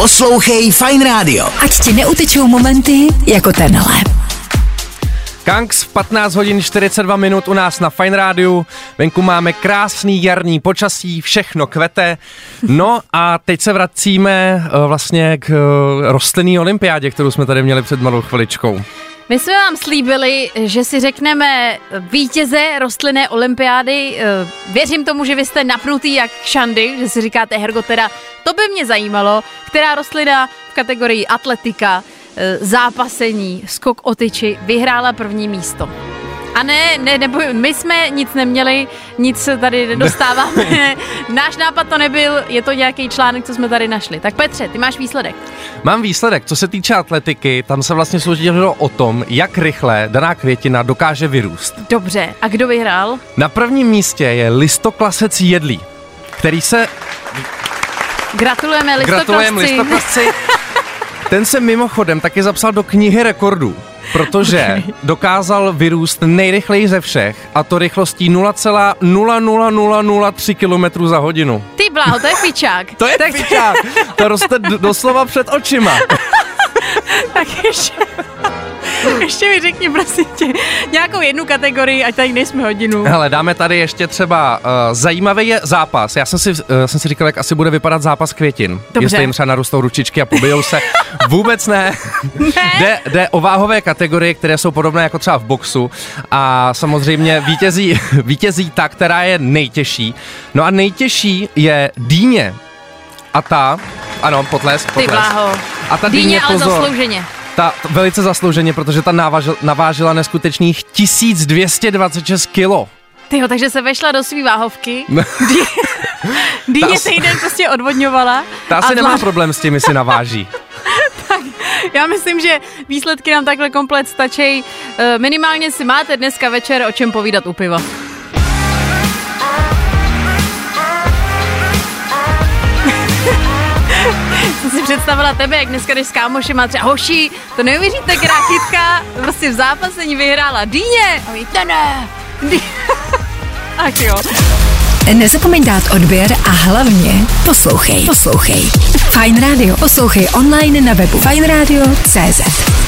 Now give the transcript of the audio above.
Poslouchej Fine Radio. Ať ti neutečou momenty jako tenhle. Kanks v 15 hodin 42 minut u nás na Fine Rádiu. Venku máme krásný jarní počasí, všechno kvete. No a teď se vracíme uh, vlastně k uh, rostlinný olympiádě, kterou jsme tady měli před malou chviličkou. My jsme vám slíbili, že si řekneme vítěze rostlinné olympiády. Eh, Věřím tomu, že vy jste napnutý jak šandy, že si říkáte, Hergo, teda to by mě zajímalo, která rostlina v kategorii atletika, eh, zápasení, skok o tyči vyhrála první místo. A ne, ne, nebo my jsme nic neměli, nic se tady nedostáváme. Náš nápad to nebyl, je to nějaký článek, co jsme tady našli. Tak Petře, ty máš výsledek. Mám výsledek, co se týče atletiky, tam se vlastně soutěžilo o tom, jak rychle daná květina dokáže vyrůst. Dobře, a kdo vyhrál? Na prvním místě je listoklasec jedlí, který se... Gratulujeme listoklasci. Gratulujeme listoklasci. Ten se mimochodem taky zapsal do knihy rekordů, protože okay. dokázal vyrůst nejrychleji ze všech a to rychlostí 0,00003 km za hodinu. Ty bláho, to je pičák. To je tak... pičák, to roste doslova před očima. tak ještě... Ještě mi řekni, prosím tě, nějakou jednu kategorii, ať tady nejsme hodinu. Hele, dáme tady ještě třeba uh, zajímavý je zápas. Já jsem si, uh, jsem si říkal, jak asi bude vypadat zápas květin. Dobře. Jestli jim třeba narostou ručičky a pobijou se. Vůbec ne. ne? Jde, jde o váhové kategorie, které jsou podobné jako třeba v boxu. A samozřejmě vítězí, vítězí ta, která je nejtěžší. No a nejtěžší je dýně. A ta, ano, potlesk, potlesk. Ty bláho. A ta dýně, dýně, ale pozor, zaslouženě. Ta velice zaslouženě, protože ta navážil, navážila neskutečných 1226 kilo. Tyjo, takže se vešla do svý váhovky. Dý... Dýně Ta- týden prostě odvodňovala. Ta asi nemá zvlášť- problém s tím, jestli naváží. tak, já myslím, že výsledky nám takhle komplet stačí. Eh, Minimálně si máte dneska večer o čem povídat u piva. Představila tebe, jak dneska jdeš s kámošem a třeba hoší, to neuvěříte, která chytka prostě v zápasení vyhrála Dýně. A my, to ne. Ach jo. Nezapomeň dát odběr a hlavně poslouchej. Poslouchej. Fine Radio. Poslouchej online na webu fajnradio.cz.